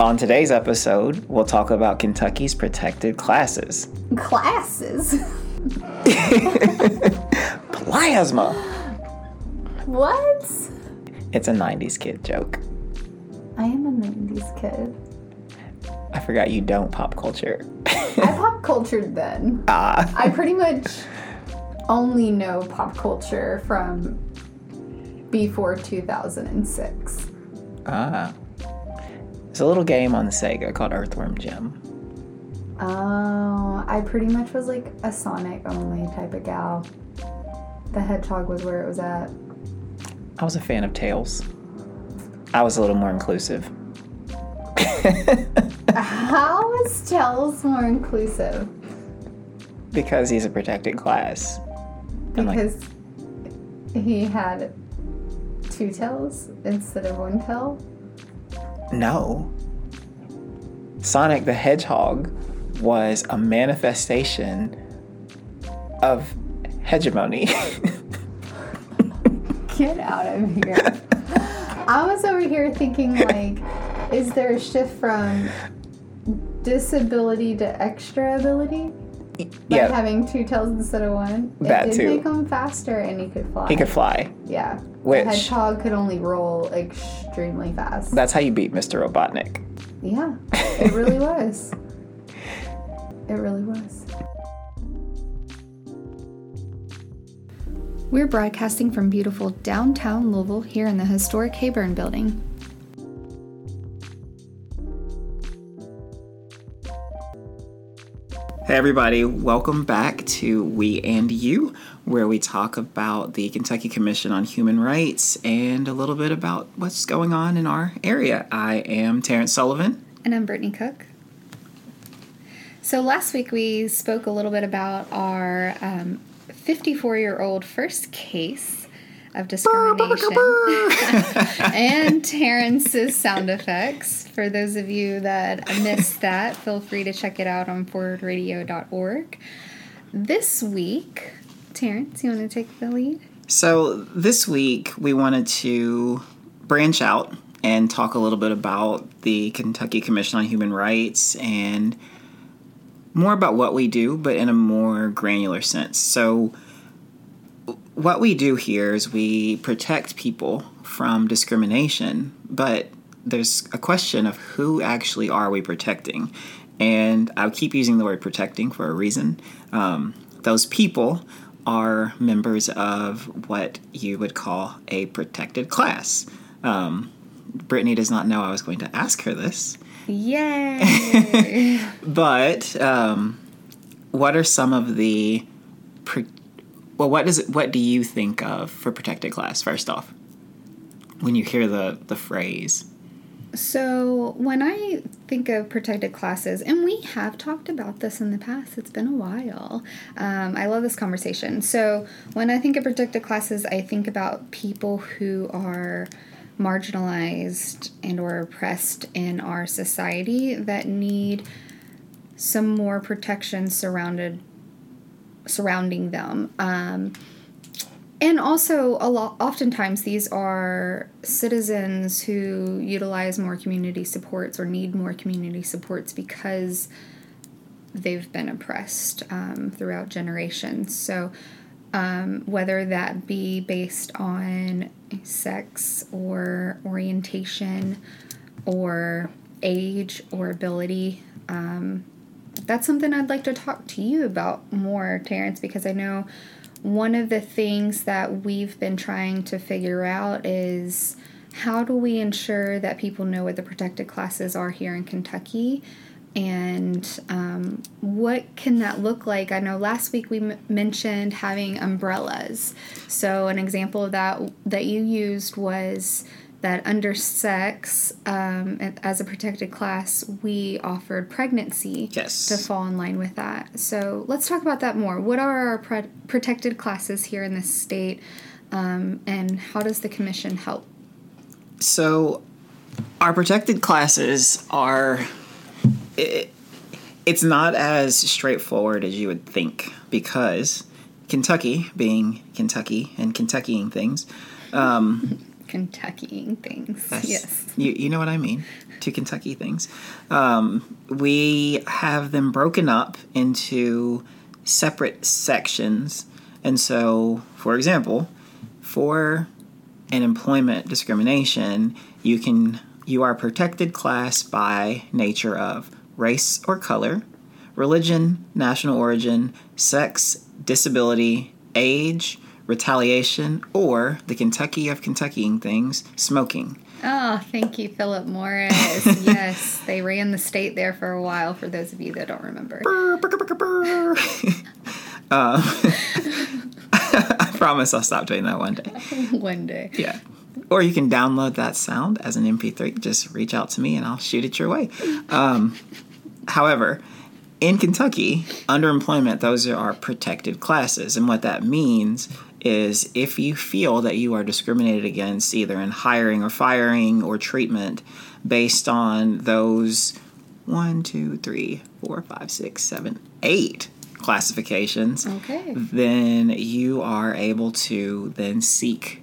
On today's episode, we'll talk about Kentucky's protected classes. Classes? Plasma! What? It's a 90s kid joke. I am a 90s kid. I forgot you don't pop culture. I pop cultured then. ah. I pretty much only know pop culture from before 2006. Ah. It's a little game on the Sega called Earthworm Jim. Oh, I pretty much was like a Sonic only type of gal. The Hedgehog was where it was at. I was a fan of Tails. I was a little more inclusive. How is Tails more inclusive? because he's a protected class. And, like- Because he had two tails instead of one tail? No. Sonic the Hedgehog was a manifestation of hegemony. Get out of here. I was over here thinking, like, is there a shift from disability to extra ability? By yeah, having two tails instead of one? That it did too. make him faster and he could fly. he could fly. Yeah. Which- The hedgehog could only roll extremely fast. That's how you beat Mr. Robotnik. yeah, it really was. It really was. We're broadcasting from beautiful downtown Louisville here in the historic Heyburn building. Hey, everybody, welcome back to We and You, where we talk about the Kentucky Commission on Human Rights and a little bit about what's going on in our area. I am Terrance Sullivan. And I'm Brittany Cook. So last week we spoke a little bit about our um, 54 year old first case of discrimination and Terrance's sound effects. For those of you that missed that, feel free to check it out on forwardradio.org. This week, Terrance, you want to take the lead? So, this week we wanted to branch out and talk a little bit about the Kentucky Commission on Human Rights and more about what we do, but in a more granular sense. So, what we do here is we protect people from discrimination, but there's a question of who actually are we protecting? And I'll keep using the word protecting for a reason. Um, those people are members of what you would call a protected class. Um, Brittany does not know I was going to ask her this, Yay! but um, what are some of the pro- well? What does it? What do you think of for protected class? First off, when you hear the the phrase, So, when I think of protected classes, and we have talked about this in the past, it's been a while. Um, I love this conversation. So, when I think of protected classes, I think about people who are marginalized and or oppressed in our society that need some more protection surrounded surrounding them. Um, and also, a lot. Oftentimes, these are citizens who utilize more community supports or need more community supports because they've been oppressed um, throughout generations. So, um, whether that be based on sex or orientation or age or ability, um, that's something I'd like to talk to you about more, Terrance, because I know one of the things that we've been trying to figure out is how do we ensure that people know what the protected classes are here in Kentucky? And um, what can that look like? I know last week we m- mentioned having umbrellas. So an example of that that you used was that under sex um, as a protected class we offered pregnancy Yes. to fall in line with that so let's talk about that more what are our pre- protected classes here in this state um, and how does the commission help So, our protected classes are. It, it's not as straightforward as you would think because Kentucky, being Kentucky and Kentuckying things, um, Kentuckying things. That's- yes. You, you know what I mean? To Kentucky things. Um, we have them broken up into separate sections. And so, for example, for an employment discrimination, you can you are protected class by nature of race or color, religion, national origin, sex, disability, age, retaliation, or the Kentucky of Kentuckying things, smoking. Oh, thank you, Philip Morris. yes, they ran the state there for a while. For those of you that don't remember. Brr, brr. um, I promise I'll stop doing that one day. One day. Yeah. Or you can download that sound as an MP3. Just reach out to me and I'll shoot it your way. Um, however, in Kentucky, underemployment, those are our protected classes. And what that means is if you feel that you are discriminated against either in hiring or firing or treatment based on those one, two, three, four, five, six, seven, eight classifications, Okay. then you are able to then seek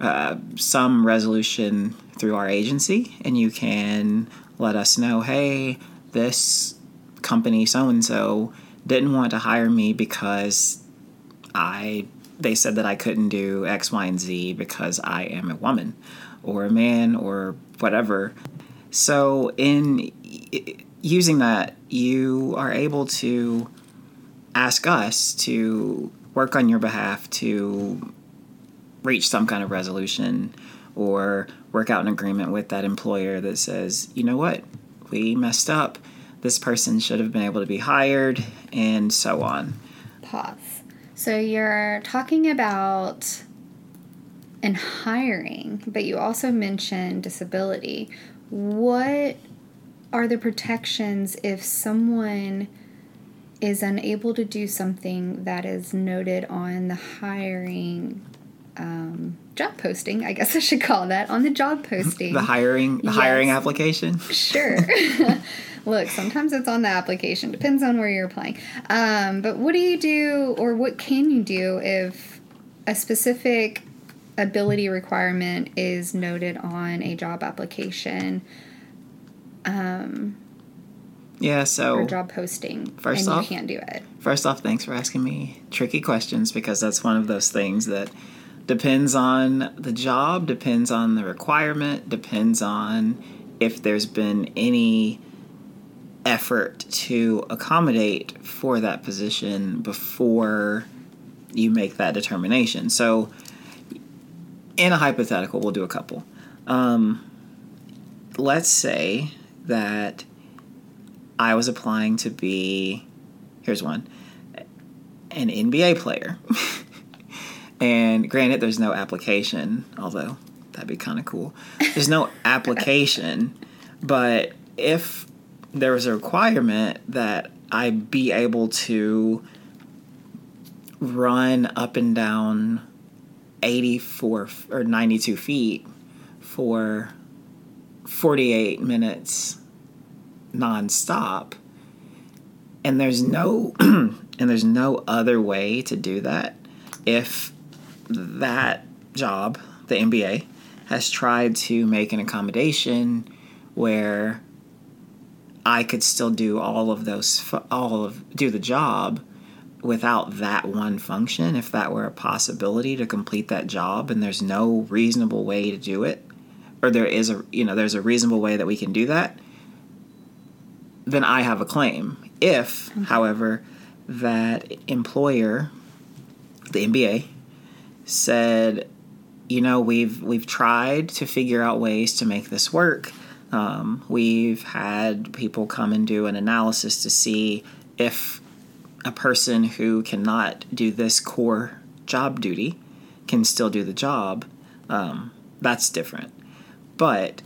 uh, some resolution through our agency, and you can let us know, hey, this company so and so didn't want to hire me because I they said that I couldn't do X, Y, and Z because I am a woman or a man or whatever. So in using that, you are able to ask us to work on your behalf to reach some kind of resolution or work out an agreement with that employer that says, you know what, we messed up. This person should have been able to be hired, and so on. Pause. So you're talking about and hiring, but you also mentioned disability. What are the protections if someone is unable to do something that is noted on the hiring um, job posting? I guess I should call that on the job posting. The hiring, the hiring application. Sure. Look, sometimes it's on the application. Depends on where you're applying. Um, but what do you do, or what can you do if a specific ability requirement is noted on a job application Yeah. or So job posting, First and off- you can't do it? First off, thanks for asking me tricky questions because that's one of those things that depends on the job, depends on the requirement, depends on if there's been any effort to accommodate for that position before you make that determination. So, in a hypothetical, we'll do a couple. Um, let's say that I was applying to be, here's one, an NBA player. and granted, there's no application, although that'd be kind of cool. There's no application, but if there was a requirement that I be able to run up and down 84 or 92 feet for 48 minutes nonstop. And there's no and there's no other way to do that if that job the NBA has tried to make an accommodation where I could still do all of those all of do the job without that one function if that were a possibility to complete that job and there's no reasonable way to do it or there is a you know there's a reasonable way that we can do that then I have a claim. If, mm-hmm. however, that employer, the NBA, said, you know, we've we've tried to figure out ways to make this work. Um, we've had people come and do an analysis to see if a person who cannot do this core job duty can still do the job. Um, that's different. But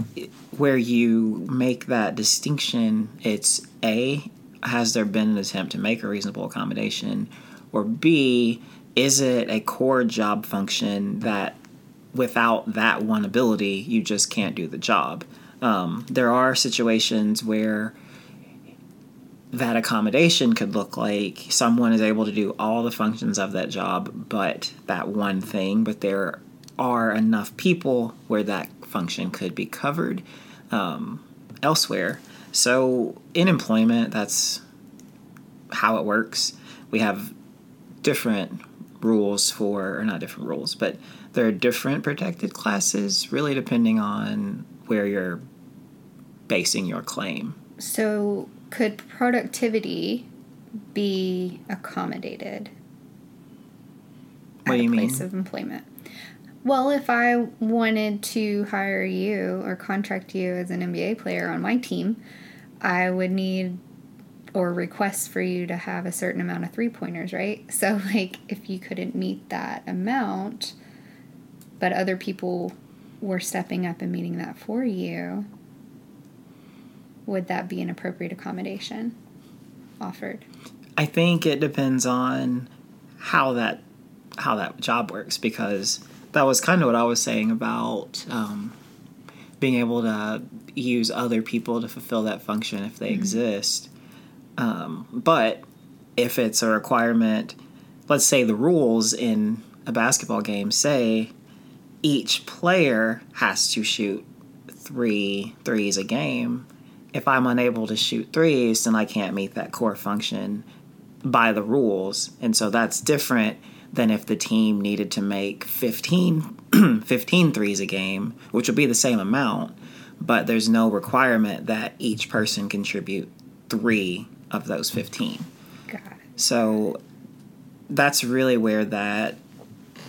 where you make that distinction, it's A, has there been an attempt to make a reasonable accommodation? Or B, is it a core job function that without that one ability, you just can't do the job? Um, there are situations where that accommodation could look like someone is able to do all the functions of that job but that one thing, but there are enough people where that function could be covered um, elsewhere. So in employment, that's how it works. We have different rules for, or not different rules, but there are different protected classes, really depending on where you're basing your claim. So, could productivity be accommodated What at do you mean? place of employment? Well, if I wanted to hire you or contract you as an NBA player on my team, I would need or request for you to have a certain amount of three pointers, right? So, like, if you couldn't meet that amount, but other people were stepping up and meeting that for you, would that be an appropriate accommodation offered? I think it depends on how that how that job works because that was kind of what I was saying about um, being able to use other people to fulfill that function if they exist. Um, but if it's a requirement, let's say the rules in a basketball game say each player has to shoot three threes a game. If I'm unable to shoot threes, then I can't meet that core function by the rules. And so that's different than if the team needed to make 15, 15 threes a game, which would be the same amount, but there's no requirement that each person contribute three of those 15. Got it. So that's really where that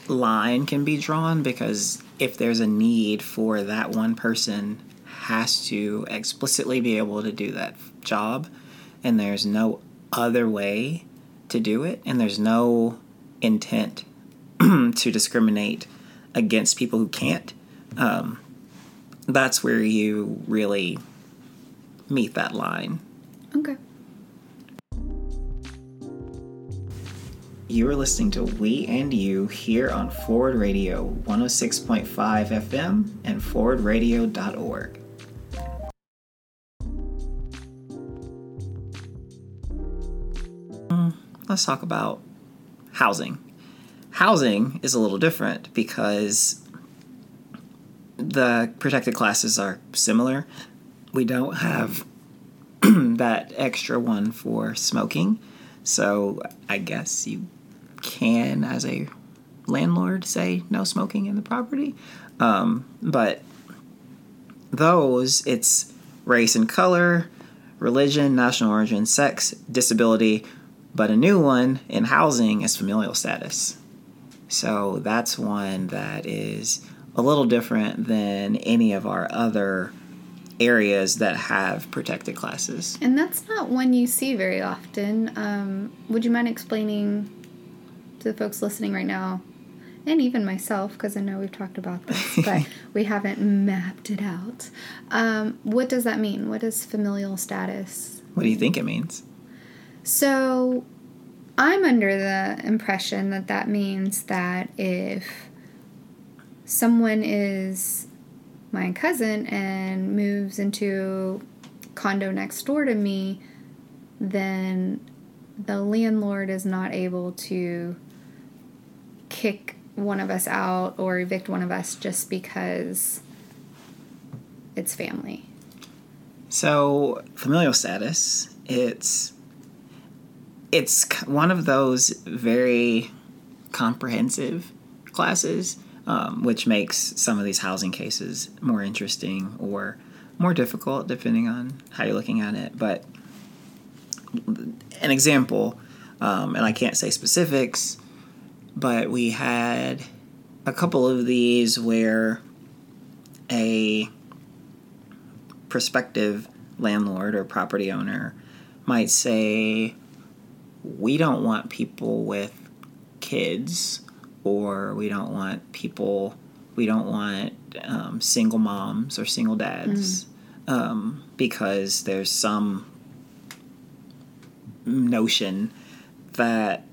line can be drawn because if there's a need for that one person has to explicitly be able to do that job and there's no other way to do it and there's no intent to discriminate against people who can't um, that's where you really meet that line Okay. You are listening to We and You here on Forward Radio 106.5 FM and forwardradio.org. Mm, Let's talk about housing. Housing is a little different because the protected classes are similar. We don't have that extra one for smoking. So I guess you can, as a landlord, say no smoking in the property. Um, but those, it's race and color, religion, national origin, sex, disability. But a new one in housing is familial status. So that's one that is a little different than any of our other areas that have protected classes. And that's not one you see very often. Um, would you mind explaining to the folks listening right now, and even myself, because I know we've talked about this, but we haven't mapped it out. Um, what does that mean? What is familial status? What do you think it means? So, I'm under the impression that that means that if someone is my cousin and moves into condo next door to me, then the landlord is not able to kick one of us out or evict one of us just because it's family. So, familial status, it's it's one of those very comprehensive classes, um, which makes some of these housing cases more interesting or more difficult, depending on how you're looking at it. But an example, um, and I can't say specifics, but we had a couple of these where a prospective landlord or property owner might say, We don't want people with kids, or we don't want people, we don't want um, single moms or single dads, um, because there's some notion that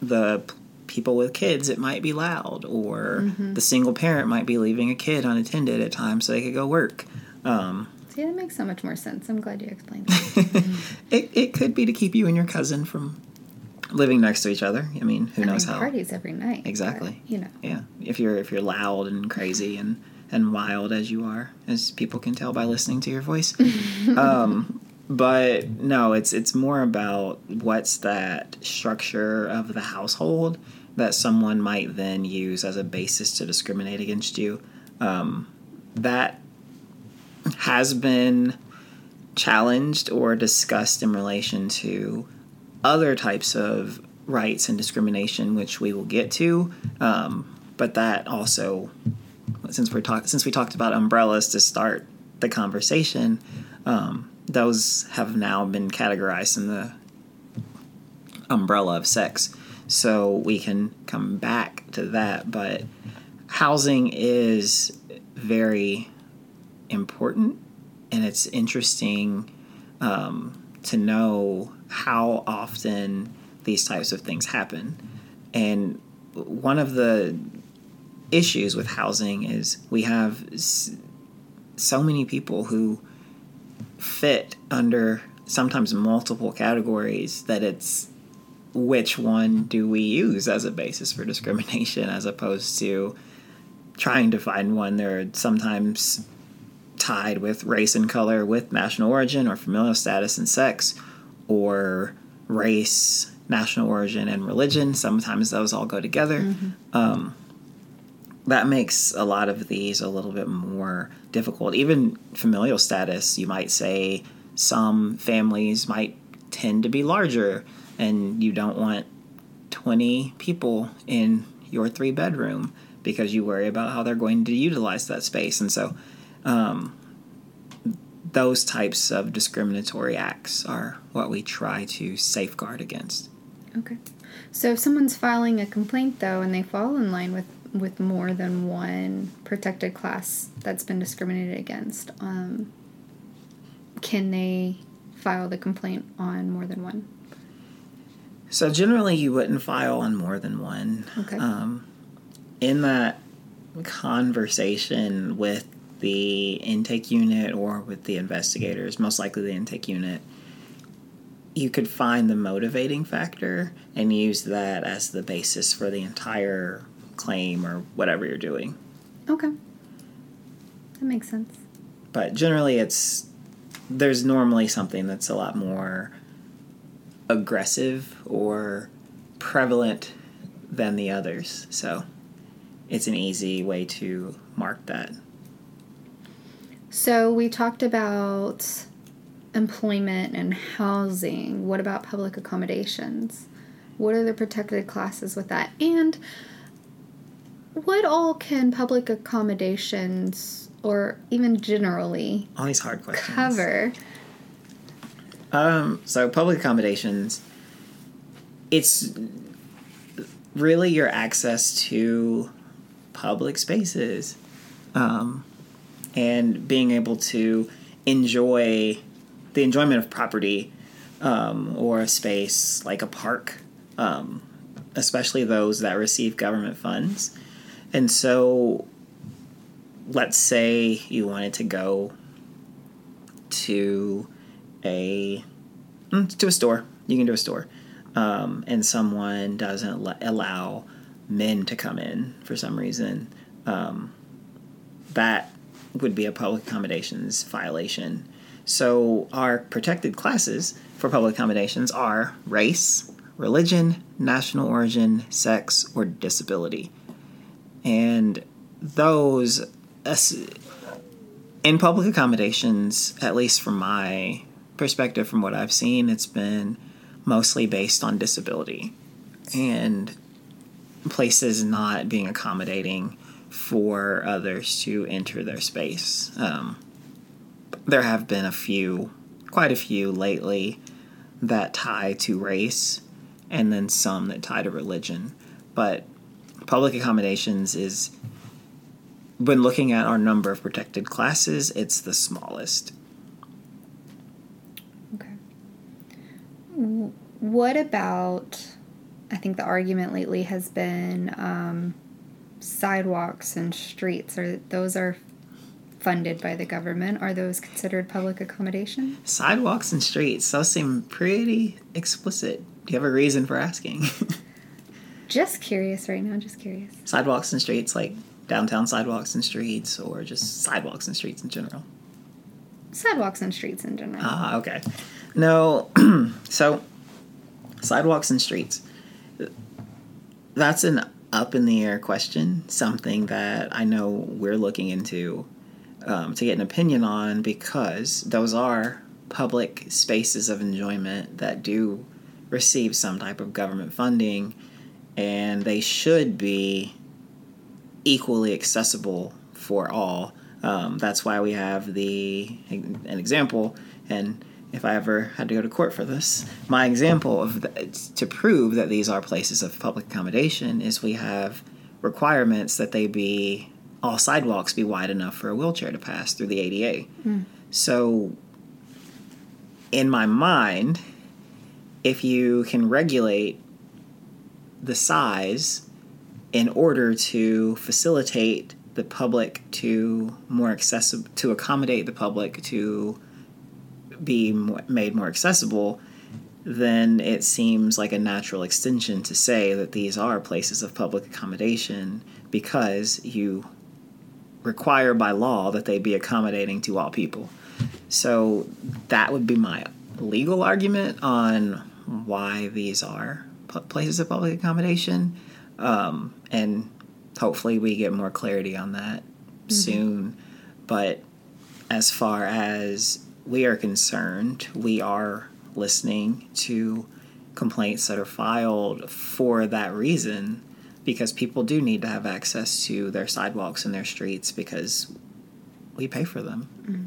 the people with kids it might be loud or the single parent might be leaving a kid unattended at times so they could go work um, See, that makes so much more sense. I'm glad you explained that. it, it could be to keep you and your cousin from living next to each other. I mean, who knows Having how? parties every night. Exactly. but, you know. Yeah, if you're if you're loud and crazy and and wild as you are, as people can tell by listening to your voice. um, but no, it's it's more about what's that structure of the household that someone might then use as a basis to discriminate against you. Um, that has been challenged or discussed in relation to other types of rights and discrimination, which we will get to. Um, but that also, since we're talk- since we talked about umbrellas to start the conversation, um, those have now been categorized in the umbrella of sex. So we can come back to that, but housing is very important, and it's interesting um, to know how often these types of things happen. And one of the issues with housing is we have so many people who fit under sometimes multiple categories that it's which one do we use as a basis for discrimination as opposed to trying to find one they're sometimes tied with race and color with national origin or familial status and sex or race national origin and religion? Sometimes those all go together. Um, that makes a lot of these a little bit more difficult. Even familial status you might say some families might tend to be larger and you don't want 20 people in your three bedroom because you worry about how they're going to utilize that space and so um, those types of discriminatory acts are what we try to safeguard against Okay. So if someone's filing a complaint though and they fall in line with with more than one protected class that's been discriminated against, um, can they file the complaint on more than one? So generally, you wouldn't file on more than one. Okay. Um, in that conversation with the intake unit or with the investigators, most likely the intake unit, you could find the motivating factor and use that as the basis for the entire claim or whatever you're doing. Okay. That makes sense. But generally, it's there's normally something that's a lot more aggressive or prevalent than the others. So it's an easy way to mark that. So we talked about employment and housing. What about public accommodations? What are the protected classes with that? And what all can public accommodations or even generally All these hard questions. cover? Um, so public accommodations, it's really your access to public spaces, um, and being able to enjoy the enjoyment of property um, or a space like a park, um, especially those that receive government funds. And so, let's say you wanted to go to a mm, to a store. You can do a store, um, and someone doesn't le- allow men to come in for some reason. Um, that would be a public accommodations violation. So our protected classes for public accommodations are race, religion, national origin, sex, or disability, and those. in public accommodations, at least from my perspective, from what I've seen, it's been mostly based on disability and places not being accommodating for others to enter their space. Um, there have been a few, quite a few lately, that tie to race, and then some that tie to religion. But public accommodations is when looking at our number of protected classes, it's the smallest. Okay. W- What about? I think the argument lately has been um, sidewalks and streets. Are those are funded by the government? Are those considered public accommodation? Sidewalks and streets, those seem pretty explicit Do you have a reason for asking? just curious right now, just curious. sidewalks and streets, like downtown sidewalks and streets, or just sidewalks and streets in general? Sidewalks and streets in general. Ah, okay. No, so sidewalks and streets. That's an up in the air question, something that I know we're looking into um, to get an opinion on because those are public spaces of enjoyment that do receive some type of government funding and they should be equally accessible for all. Um, that's why we have the an example, and if I ever had to go to court for this, my example of the, to prove that these are places of public accommodation is we have requirements that they be all sidewalks be wide enough for a wheelchair to pass through the ADA. Mm. So, in my mind, if you can regulate the size in order to facilitate the public to more accessible to accommodate the public to be made more accessible then it seems like a natural extension to say that these are places of public accommodation because you require by law that they be accommodating to all people. So that would be my legal argument on why these are places of public accommodation. Um, and hopefully we get more clarity on that mm-hmm. soon. But as far as we are concerned, we are listening to complaints that are filed for that reason because people do need to have access to their sidewalks and their streets because we pay for them. Mm-hmm.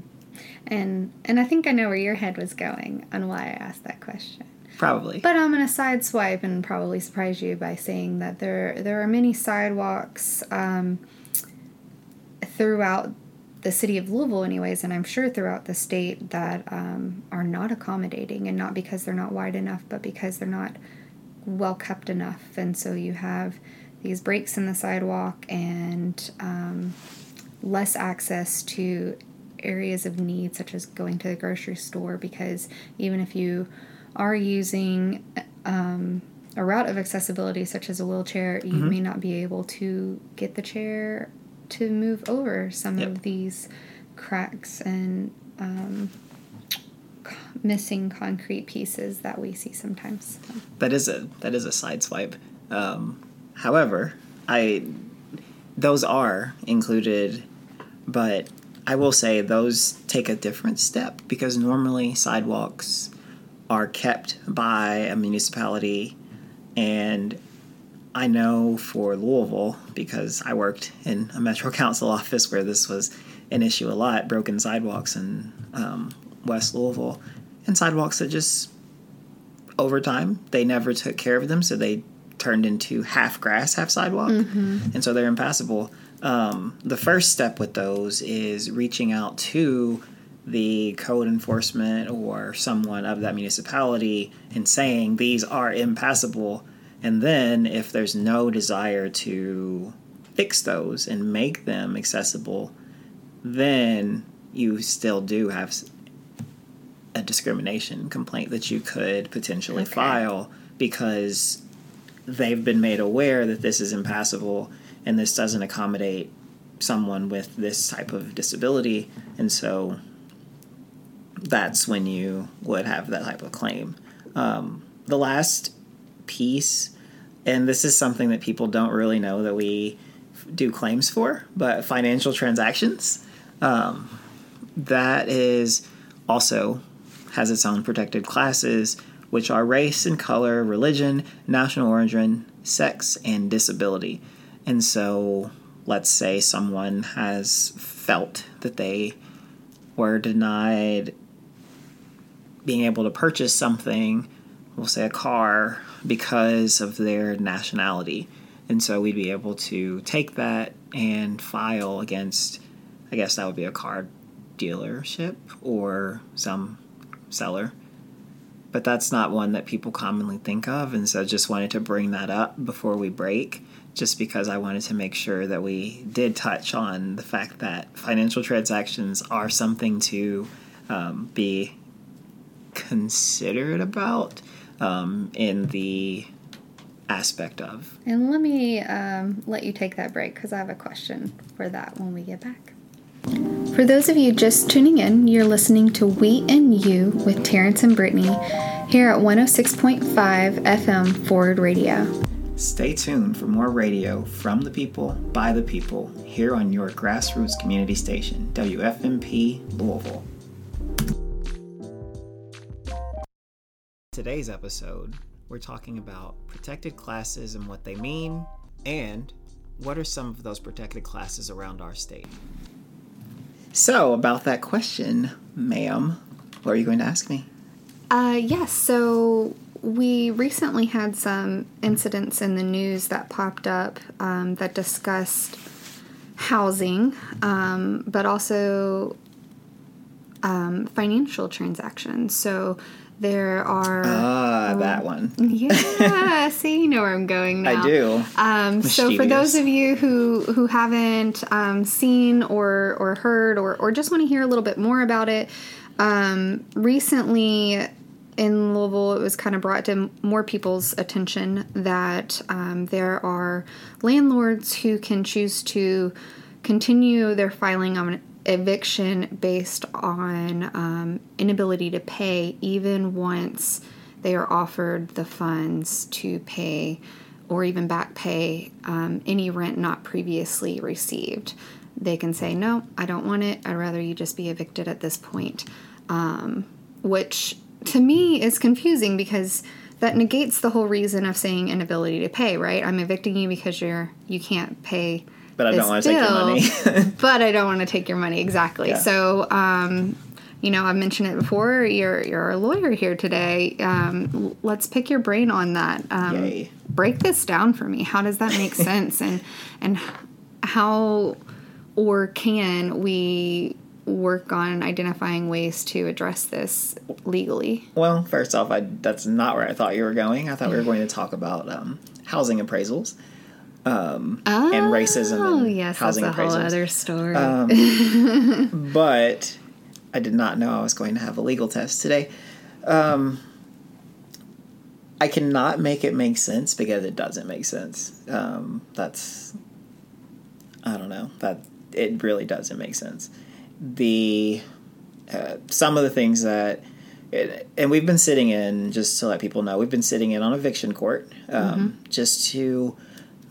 And and I think I know where your head was going on why I asked that question. Probably. But I'm gonna sideswipe and probably surprise you by saying that there there are many sidewalks um, throughout the city of Louisville, anyways, and I'm sure throughout the state that um, are not accommodating, and not because they're not wide enough, but because they're not well kept enough. And so you have these breaks in the sidewalk and um, less access to areas of need, such as going to the grocery store, because even if you are using um, a route of accessibility, such as a wheelchair, you mm-hmm. may not be able to get the chair to move over some yep. of these cracks and um, missing concrete pieces that we see sometimes. That is a that is a side swipe. Um, however, I those are included, but I will say those take a different step because normally sidewalks are kept by a municipality and I know for Louisville because I worked in a Metro Council office where this was an issue a lot broken sidewalks in um, West Louisville and sidewalks that just over time they never took care of them so they turned into half grass half sidewalk mm-hmm. and so they're impassable um, the first step with those is reaching out to the code enforcement or someone of that municipality and saying these are impassable. And then, if there's no desire to fix those and make them accessible, then you still do have a discrimination complaint that you could potentially okay. file because they've been made aware that this is impassable and this doesn't accommodate someone with this type of disability. And so that's when you would have that type of claim. Um, the last piece, and this is something that people don't really know that we do claims for, but financial transactions. Um, that is also has its own protected classes, which are race and color, religion, national origin, sex, and disability. And so, let's say someone has felt that they were denied being able to purchase something, we'll say a car, because of their nationality. And so we'd be able to take that and file against, I guess that would be a car dealership or some seller. But that's not one that people commonly think of. And so just wanted to bring that up before we break, just because I wanted to make sure that we did touch on the fact that financial transactions are something to um, be considerate about um, in the aspect of. And let me um, let you take that break because I have a question for that when we get back. For those of you just tuning in, you're listening to We and You with Terrance and Brittany here at 106.5 FM Forward Radio. Stay tuned for more radio from the people, by the people, here on your grassroots community station, WFMP Louisville. Today's episode, we're talking about protected classes and what they mean, and what are some of those protected classes around our state. So, about that question, ma'am, what are you going to ask me? Uh, yes, so we recently had some incidents in the news that popped up um, that discussed housing, um, but also um, financial transactions. So there are. Ah, that one. yeah, see, you know where I'm going now. I do. Um, so for those of you who who haven't um, seen or or heard or or just want to hear a little bit more about it, um, recently in Louisville, it was kind of brought to more people's attention that um, there are landlords who can choose to continue their filing on eviction based on um, inability to pay, even once they are offered the funds to pay or even back pay um, any rent not previously received. They can say, No, I don't want it. I'd rather you just be evicted at this point. Um, which to me is confusing because that negates the whole reason of saying inability to pay, right? I'm evicting you because you're you can't pay. But I don't want to take your money. but I don't want to take your money exactly. Yeah. So, um, you know, I've mentioned it before. You're you're a lawyer here today. Um, let's pick your brain on that. Um. Break this down for me. How does that make sense? And and how or can we work on identifying ways to address this legally? Well, first off, I, that's not where I thought you were going. I thought we were going to talk about um, housing appraisals um, oh, and racism Oh, and yes, housing that's a appraisals. whole other story. Um, but I did not know I was going to have a legal test today. Um, I cannot make it make sense because it doesn't make sense. Um, that's I don't know that it really doesn't make sense the uh, some of the things that it, and we've been sitting in just to let people know we've been sitting in on eviction court um, mm-hmm. just to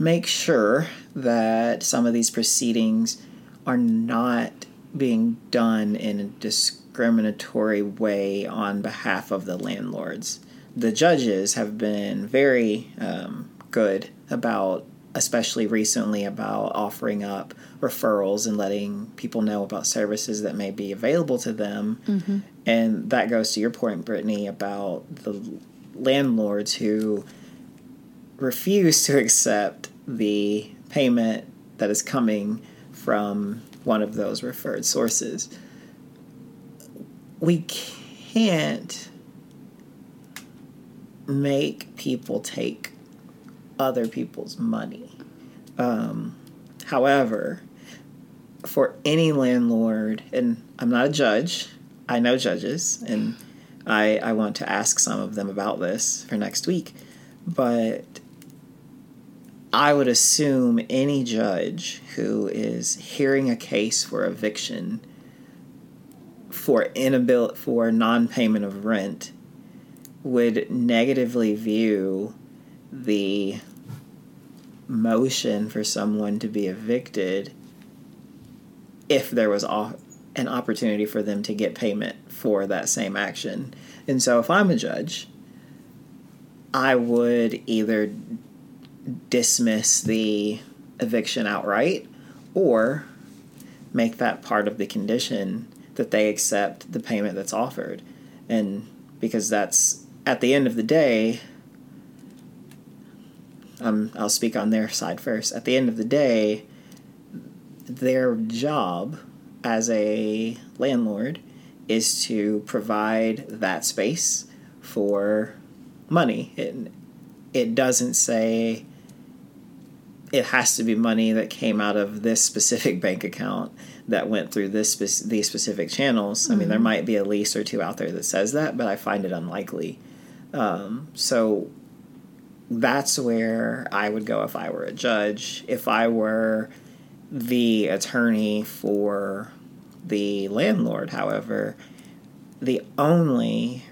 make sure that some of these proceedings are not being done in a discriminatory way on behalf of the landlords. The judges have been very um, good about especially recently about offering up referrals and letting people know about services that may be available to them. Mm-hmm. And that goes to your point, Brittany, about the landlords who refuse to accept the payment that is coming from one of those referred sources. We can't make people take other people's money. Um, however, for any landlord, and I'm not a judge, I know judges, and I, I want to ask some of them about this for next week, but I would assume any judge who is hearing a case for eviction for inability for non-payment of rent would negatively view the motion for someone to be evicted if there was an opportunity for them to get payment for that same action. And so if I'm a judge, I would either dismiss the eviction outright or make that part of the condition that they accept the payment that's offered. And because that's at the end of the day, um, I'll speak on their side first. At the end of the day, their job as a landlord is to provide that space for money. It, it doesn't say it has to be money that came out of this specific bank account that went through this spe- these specific channels. Mm-hmm. I mean, there mm-hmm. might be a lease or two out there that says that, but I find it unlikely. Um, so that's where I would go if I were a judge. If I were the attorney for the landlord, however, the only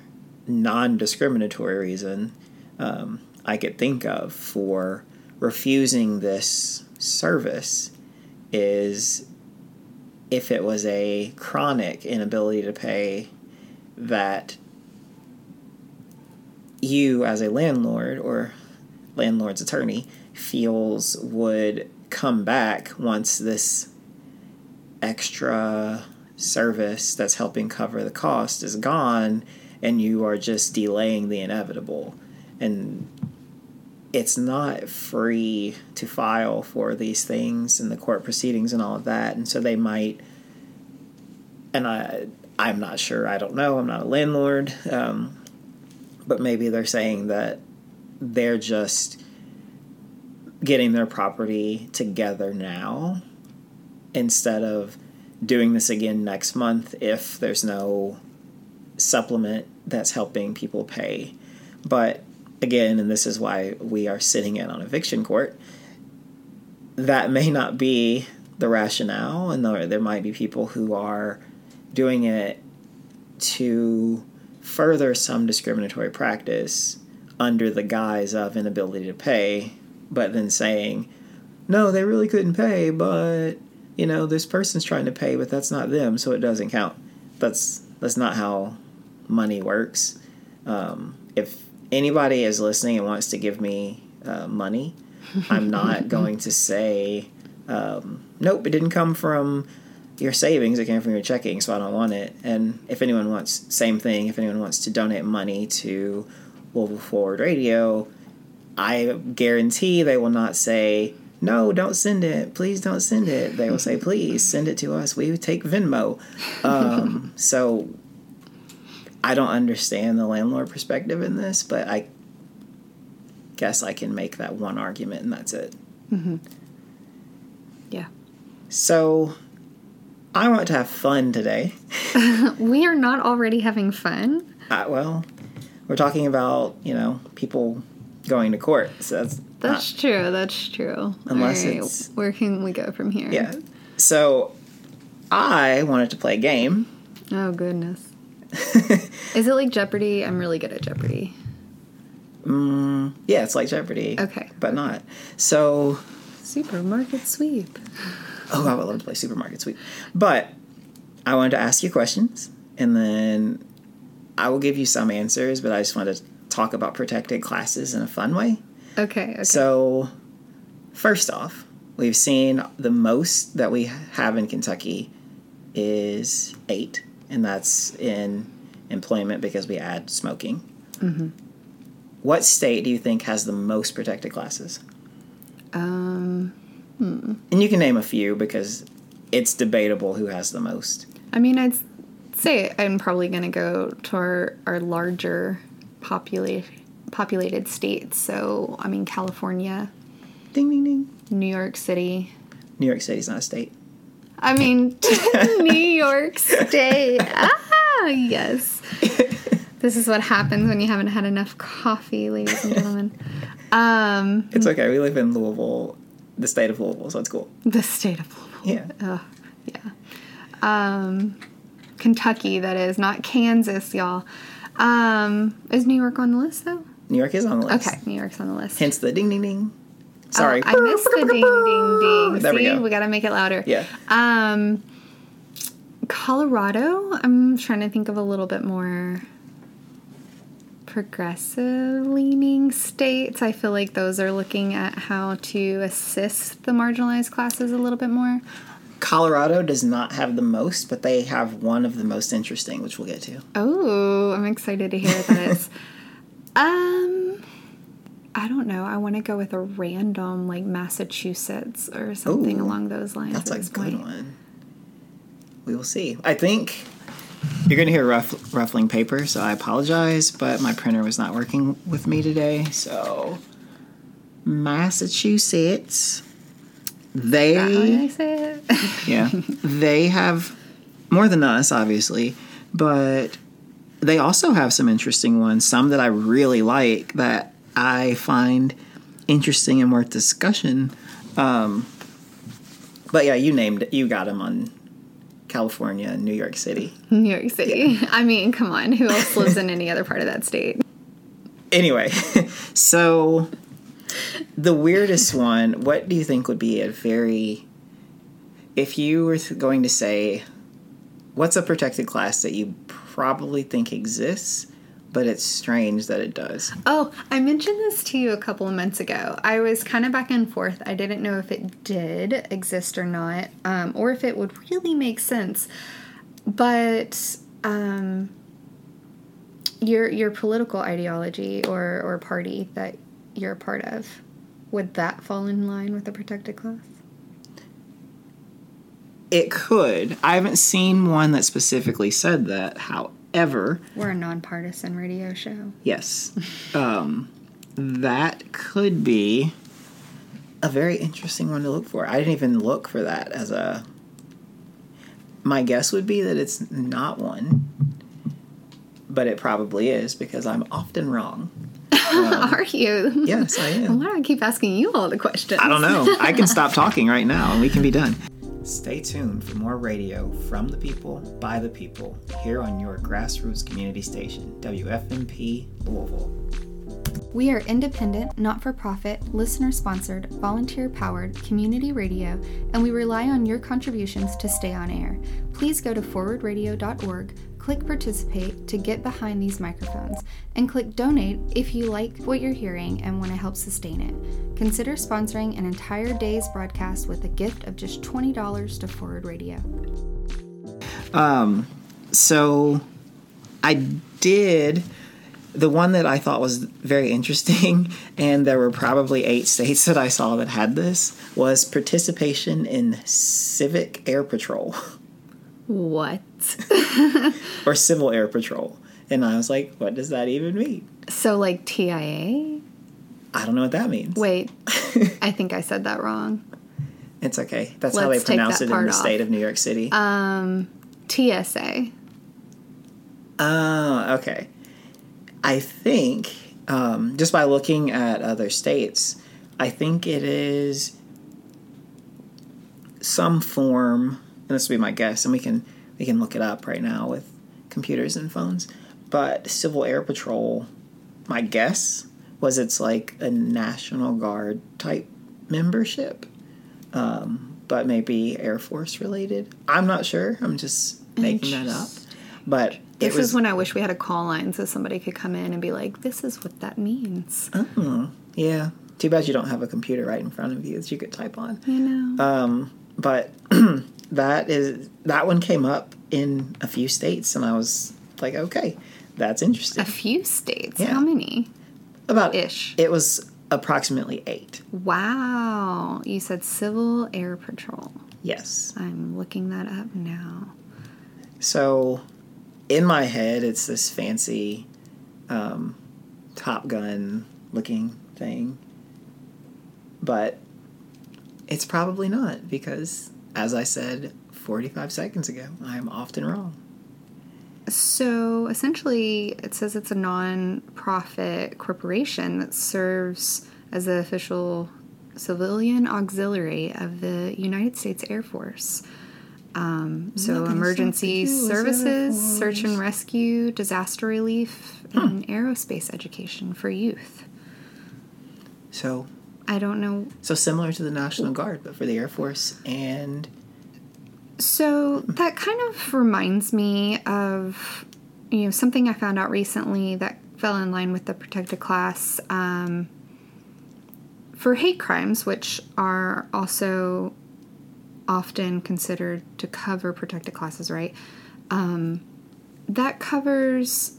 non discriminatory reason um, I could think of for refusing this service is if it was a chronic inability to pay that you as a landlord or landlord's attorney feels would come back once this extra service that's helping cover the cost is gone and you are just delaying the inevitable. And it's not free to file for these things in the court proceedings and all of that. And so they might and i i'm not sure. I don't know. I'm not a landlord. Um, but maybe they're saying that they're just getting their property together now instead of doing this again next month if there's no supplement that's helping people pay. But again, and this is why we are sitting in on eviction court, that may not be the rationale, and there, there might be people who are doing it to further some discriminatory practice under the guise of inability to pay, but then saying, no, they really couldn't pay, but you know, this person's trying to pay, but that's not them, so it doesn't count. That's that's not how money works. Um, if anybody is listening and wants to give me uh, money, I'm not going to say, um, nope, it didn't come from your savings, it came from your checking, so I don't want it. And if anyone wants, same thing, if anyone wants to donate money to Louisville Forward Radio, I guarantee they will not say, no, don't send it. Please don't send it. They will say, please send it to us. We take Venmo. Um, so I don't understand the landlord perspective in this, but I guess I can make that one argument and that's it. Mm-hmm. Yeah. So I want to have fun today. we are not already having fun. Uh, well, we're talking about, you know, people going to court. So that's that's not, true. That's true. Unless right, it's where can we go from here? Yeah. So I wanted to play a game. Oh goodness. Is it like Jeopardy? I'm really good at Jeopardy. Mm, yeah, it's like Jeopardy. Okay. But not. So. Supermarket sweep. Oh, I would love to play Supermarket Sweep. But I wanted to ask you questions, and then I will give you some answers, but I just wanted to talk about protected classes in a fun way. Okay, okay. So, first off, we've seen the most that we have in Kentucky is eight and that's in employment because we add smoking. Mm-hmm. What state do you think has the most protected classes? Um, hmm. And you can name a few because it's debatable who has the most. I mean, I'd say I'm probably going to go to our, our larger populate, populated states. So, I mean, California. Ding, ding, ding. New York City. New York City's not a state. I mean, New York State. Ah, yes. This is what happens when you haven't had enough coffee, ladies and gentlemen. Um, it's okay. We live in Louisville, the state of Louisville, so it's cool. The state of Louisville. Yeah. yeah. Um, Kentucky, that is, not Kansas, y'all. Um, is New York on the list, though? New York is on the list. Okay, New York's on the list. Hence the ding, ding, ding. Sorry. Oh, I missed the ding ding ding. There See, we go. We gotta make it louder. Yeah. Um, Colorado. I'm trying to think of a little bit more progressive leaning states. I feel like those are looking at how to assist the marginalized classes a little bit more. Colorado does not have the most, but they have one of the most interesting, which we'll get to. Oh, I'm excited to hear this. um, I don't know. I want to go with a random like Massachusetts or something Ooh, along those lines. That's a good point. one. We will see. I think you're going to hear ruff, ruffling paper, so I apologize, but my printer was not working with me today. So, Massachusetts, they. I say it? yeah. They have more than us, obviously, but they also have some interesting ones, some that I really like that I find interesting and worth discussion. Um, but yeah, you named it. You got them on California and New York City. New York City. I mean, come on. Who else lives in any other part of that state? Anyway, so the weirdest one, what do you think would be a very. If you were going to say, what's a protected class that you probably think exists, but it's strange that it does? Oh, I mentioned this to you a couple of months ago. I was kind of back and forth. I didn't know if it did exist or not, um, or if it would really make sense. But um, your your political ideology or or party that you're a part of, would that fall in line with a protected class? It could. I haven't seen one that specifically said that. However, We're a nonpartisan radio show. yes, um, that could be a very interesting one to look for. I didn't even look for that as a. My guess would be that it's not one, but it probably is because I'm often wrong. Are you? Yes, I am. Why do I keep asking you all the questions? I don't know. I can stop talking right now and we can be done. Stay tuned for more radio from the people, by the people, here on your grassroots community station, WFMP Louisville. We are independent, not for profit, listener sponsored, volunteer powered community radio, and we rely on your contributions to stay on air. Please go to forwardradio.org, click participate to get behind these microphones, and click donate if you like what you're hearing and want to help sustain it. Consider sponsoring an entire day's broadcast with a gift of just $20 to Forward Radio. Um, so I did the one that I thought was very interesting, and there were probably eight states that I saw that had this was participation in civic air patrol What? or civil air patrol. And I was like, what does that even mean? So, like TIA? I don't know what that means. Wait, I think I said that wrong. It's okay. That's how they Let's pronounce it in the off. state of New York City. Um, TSA. Oh, okay. I think um, just by looking at other states, I think it is some form. And this will be my guess, and we can we can look it up right now with computers and phones. But Civil Air Patrol, my guess was it's like a National Guard type membership, um, but maybe Air Force related. I'm not sure. I'm just making that up. But This it was is when I wish we had a call line so somebody could come in and be like, this is what that means. Oh, yeah. Too bad you don't have a computer right in front of you that you could type on. You know? Um, but that is that one came up in a few states, and I was like, okay, that's interesting. a few states. yeah. How many? About ish. It was approximately eight. Wow. You said Civil Air Patrol. Yes. I'm looking that up now. So, in my head, it's this fancy um, Top Gun looking thing, but it's probably not because, as I said 45 seconds ago, I am often wrong. So essentially, it says it's a non-profit corporation that serves as the official civilian auxiliary of the United States Air Force. Um, so emergency something to us, Air services, search and rescue, disaster relief, and aerospace education for youth. So, I don't know. so similar to the National Guard, but for the Air Force and So that kind of reminds me of you know something I found out recently that fell in line with the protected class um, for hate crimes, which are also often considered to cover protected classes, right? Um, that covers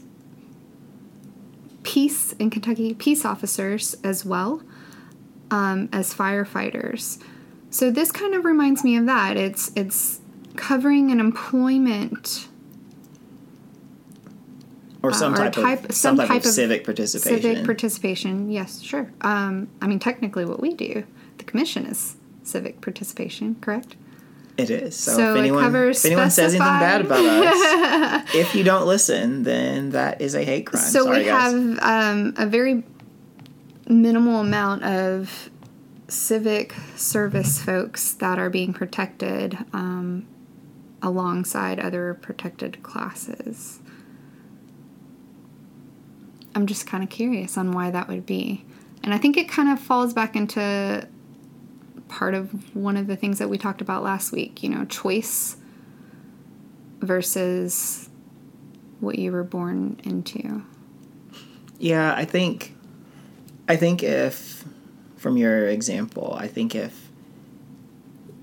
peace in Kentucky, peace officers as well um, as firefighters. So this kind of reminds me of that. It's it's covering an employment or some or type, type- of some type, type of of civic participation. civic participation. Yes, sure. Um, I mean, technically, what we do, the commission is civic participation, correct? It is. So, So if anyone if anyone says anything bad about us, if you don't listen, then that is a hate crime. So Sorry, we guys. have um, a very minimal amount of civic service folks that are being protected um, alongside other protected classes. I'm just kind of curious on why that would be. And I think it kind of falls back into part of one of the things that we talked about last week, you know, choice versus what you were born into. Yeah, I think I think if from your example, I think if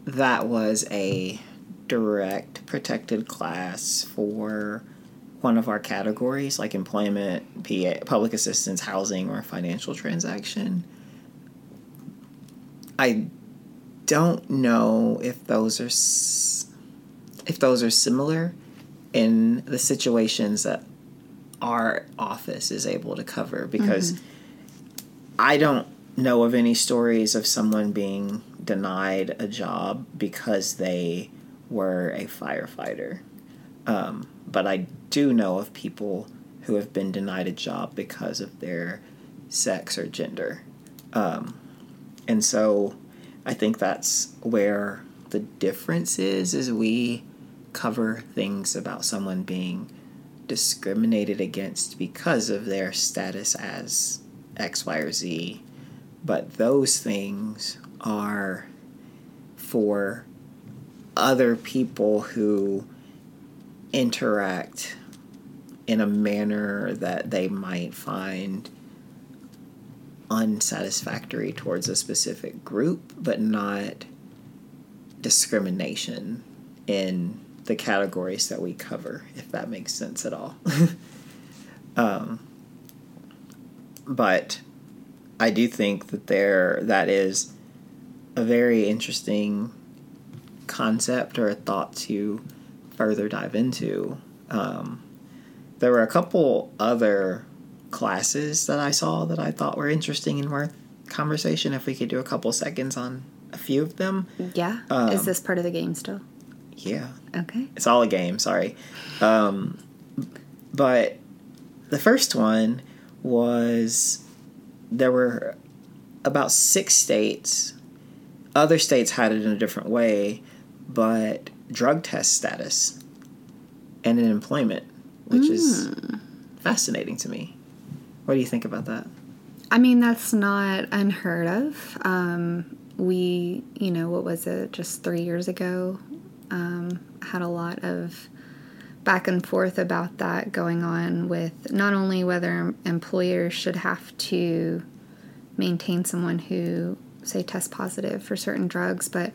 that was a direct protected class for one of our categories like employment, PA, public assistance, housing or financial transaction, I don't know if those are if those are similar in the situations that our office is able to cover because mm-hmm. I don't know of any stories of someone being denied a job because they were a firefighter. Um, but I do know of people who have been denied a job because of their sex or gender. Um, and so I think that's where the difference is is we cover things about someone being discriminated against because of their status as X, Y, or Z. But those things are for other people who interact in a manner that they might find unsatisfactory towards a specific group, but not discrimination in the categories that we cover, if that makes sense at all. um, but I do think that there that is a very interesting concept or a thought to further dive into. Um, there were a couple other classes that I saw that I thought were interesting and worth conversation. If we could do a couple seconds on a few of them, Yeah. Um, Is this part of the game still? yeah, Okay. it's all a game. Sorry, um, but the first one was there were about six states. Other states had it in a different way, but drug test status and in employment, which is fascinating to me. What do you think about that? I mean, that's not unheard of. Um, we, you know, what was it, just three years ago, um, had a lot of back and forth about that going on with not only whether employers should have to maintain someone who, say, tests positive for certain drugs, but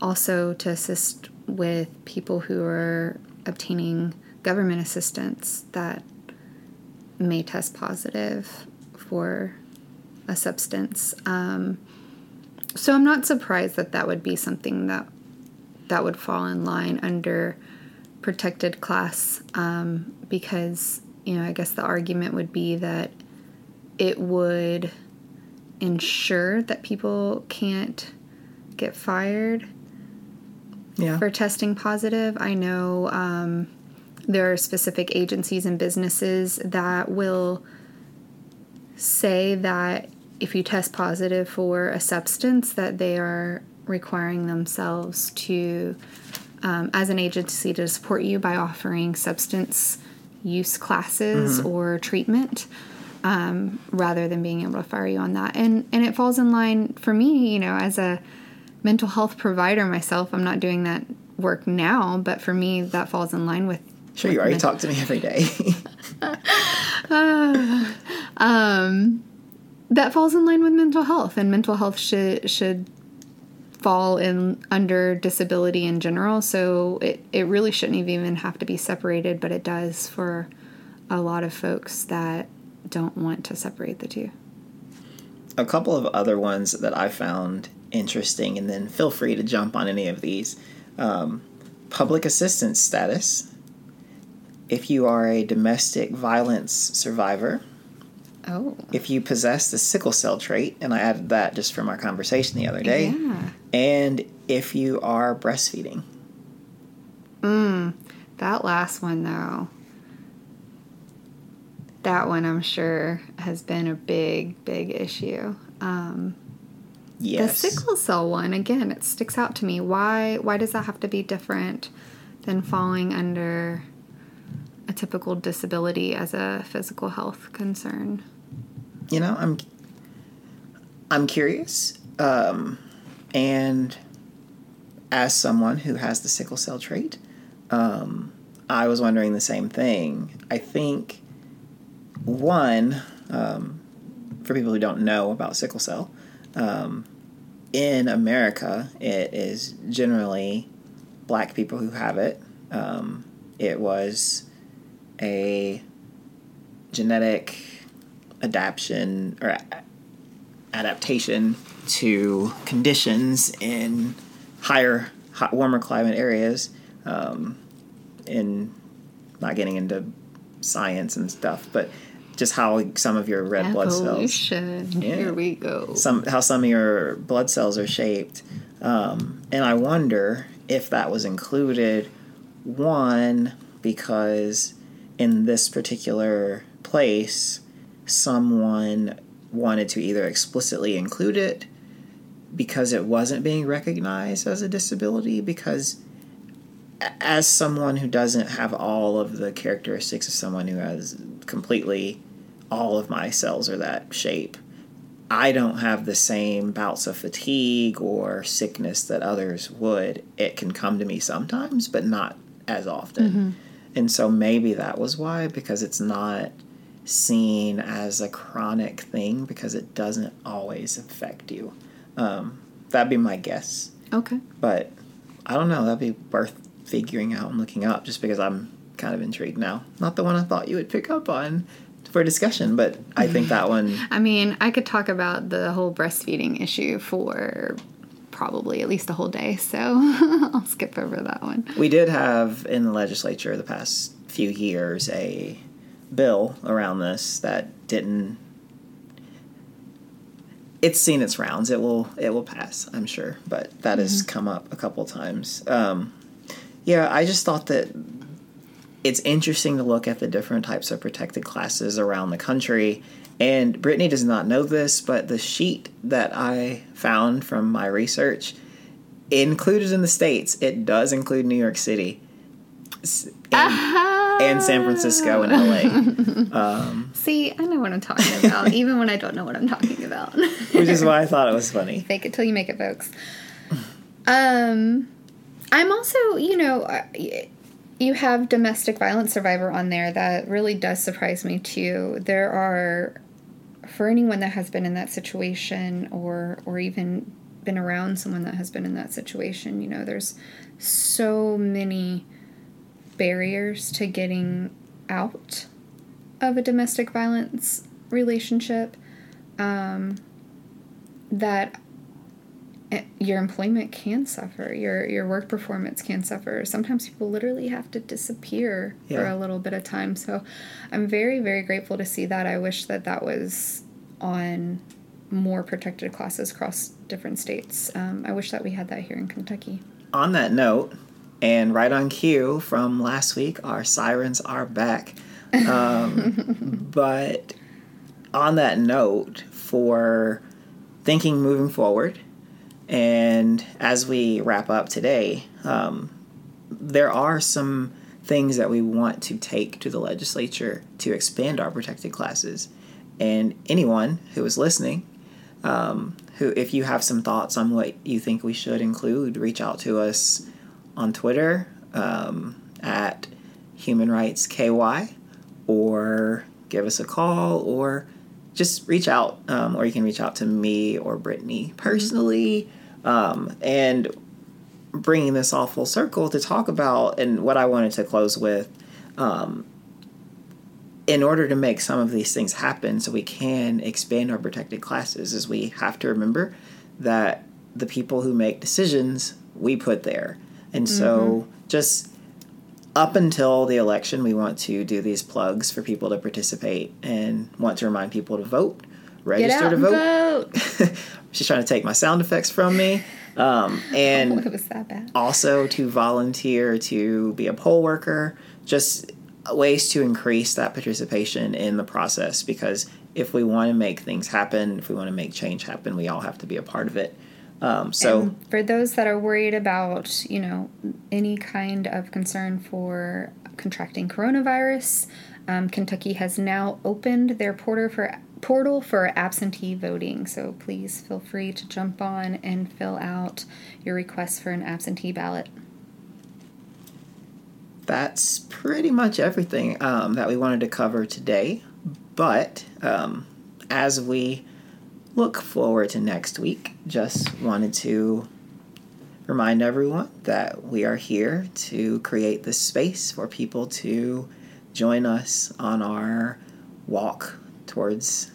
also to assist with people who are obtaining government assistance that may test positive for a substance. Um, so I'm not surprised that that would be something that that would fall in line under protected class um, because you know I guess the argument would be that it would ensure that people can't get fired Yeah. for testing positive. I know um, there are specific agencies and businesses that will say that if you test positive for a substance, that they are requiring themselves to, um, as an agency, to support you by offering substance use classes or treatment. Um, rather than being able to fire you on that, and and it falls in line for me, you know, as a mental health provider myself. I'm not doing that work now, but for me, that falls in line with. Sure, you already talk to me every day. Um, That falls in line with mental health, and mental health should should fall in under disability in general. So it it really shouldn't even have to be separated, but it does for a lot of folks that don't want to separate the two. a couple of other ones that I found interesting, and then feel free to jump on any of these. Um, public assistance status. If you are a domestic violence survivor, Oh, if you possess the sickle cell trait, and I added that just from our conversation the other day, yeah. And if you are breastfeeding. That last one, though, that one I'm sure has been a big, big issue. Um, Yes. The sickle cell one, again, it sticks out to me. Why? Why does that have to be different than falling under a typical disability as a physical health concern? you know, I'm I'm curious, um, and as someone who has the sickle cell trait, um, I was wondering the same thing. I think one, um, for people who don't know about sickle cell, um, in America, it is generally black people who have it. Um, it was a genetic adaptation or adaptation to conditions in higher, hot, warmer climate areas. Um, in not getting into science and stuff, but just how some of your red blood cells Evolution. Yeah. Here we go. some how some of your blood cells are shaped, um, and I wonder if that was included. One because in this particular place, someone wanted to either explicitly include it because it wasn't being recognized as a disability because as someone who doesn't have all of the characteristics of someone who has completely all of my cells are that shape I don't have the same bouts of fatigue or sickness that others would. It can come to me sometimes, but not as often. Mm-hmm. And so maybe that was why, because it's not seen as a chronic thing because it doesn't always affect you. Um, that'd be my guess. Okay. But I don't know. That'd be worth figuring out and looking up just because I'm kind of intrigued now. Not the one I thought you would pick up on for discussion, but I think that one. I mean, I could talk about the whole breastfeeding issue for probably at least a whole day, so I'll skip over that one. We did have in the legislature the past few years a bill around this that didn't. It's seen its rounds. It will. It will pass. I'm sure, but that has come up a couple times. Um, yeah, I just thought that it's interesting to look at the different types of protected classes around the country. And Brittany does not know this, but the sheet that I found from my research included in the states, it does include New York City S- and, San Francisco and LA, See, I know what I'm talking about, even when I don't know what I'm talking about. which is why I thought it was funny. Fake it till you make it, folks. Um, I'm also, you know, I- you have domestic violence survivor on there. That really does surprise me too. There are, for anyone that has been in that situation, or or even been around someone that has been in that situation, you know, there's so many barriers to getting out of a domestic violence relationship um, that eh, your employment can suffer your your work performance can suffer. Sometimes people literally have to disappear for a little bit of time. So i'm very very grateful to see that. I wish that that was on more protected classes across different states. Um, i wish that we had that here in kentucky. On that note, and right on cue from last week, our sirens are back. Um, but on that note, for thinking moving forward, and as we wrap up today, um, there are some things that we want to take to the legislature to expand our protected classes. And anyone who is listening, um, who, if you have some thoughts on what you think we should include, reach out to us on Twitter um, at Human Rights KY or give us a call or just reach out um, or you can reach out to me or Brittany personally um, and bringing this all full circle to talk about and what I wanted to close with um, in order to make some of these things happen so we can expand our protected classes is we have to remember that the people who make decisions we put there and so just up until the election we want to do these plugs for people to participate and want to remind people to vote register to and vote. vote. She's trying to take my sound effects from me. Um, and oh, that bad. also to volunteer to be a poll worker, just ways to increase that participation in the process because if we want to make things happen, if we want to make change happen, we all have to be a part of it. Um, so, And for those that are worried about, you know, any kind of concern for contracting coronavirus, um, Kentucky has now opened their portal for portal for absentee voting. So please feel free to jump on and fill out your request for an absentee ballot. that's pretty much everything um, that we wanted to cover today. But um, as we look forward to next week, just wanted to remind everyone that we are here to create this space for people to join us on our walk towards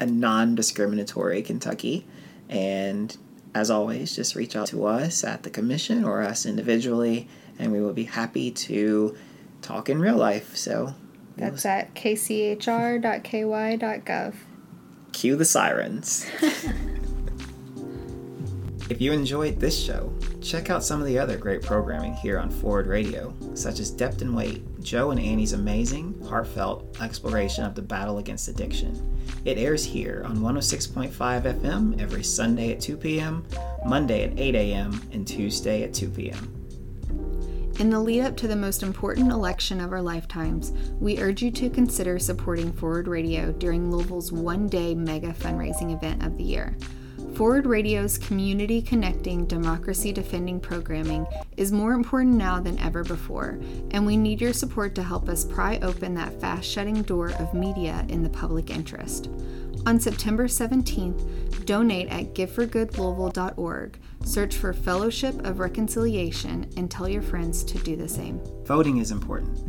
a non discriminatory Kentucky. And as always, just reach out to us at the commission or us individually, and we will be happy to talk in real life. So That's at kchr.ky.gov. cue the sirens. if you enjoyed this show, check out some of the other great programming here on Forward Radio, such as Depth and Weight, Joe and Annie's amazing, heartfelt exploration of the battle against addiction. It airs here on 106.5 FM every Sunday at 2 p.m., Monday at 8 a.m., and Tuesday at 2 p.m. In the lead up to the most important election of our lifetimes, we urge you to consider supporting Forward Radio during Louisville's one day mega fundraising event of the year. Forward Radio's community connecting, democracy defending programming is more important now than ever before, and we need your support to help us pry open that fast shutting door of media in the public interest. On September 17th, donate at giveforgoodlouisville.org, search for Fellowship of Reconciliation, and tell your friends to do the same. Voting is important.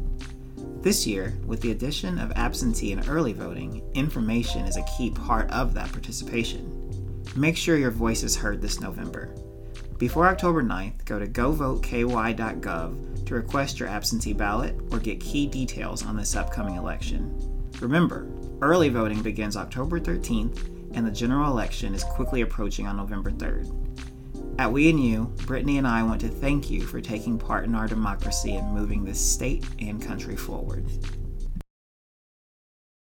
This year, with the addition of absentee and early voting, information is a key part of that participation. Make sure your voice is heard this November. Before October 9th, go to govoteky.gov to request your absentee ballot or get key details on this upcoming election. Remember, early voting begins October 13th and the general election is quickly approaching on November 3rd. At We and You, Brittany and I want to thank you for taking part in our democracy and moving this state and country forward.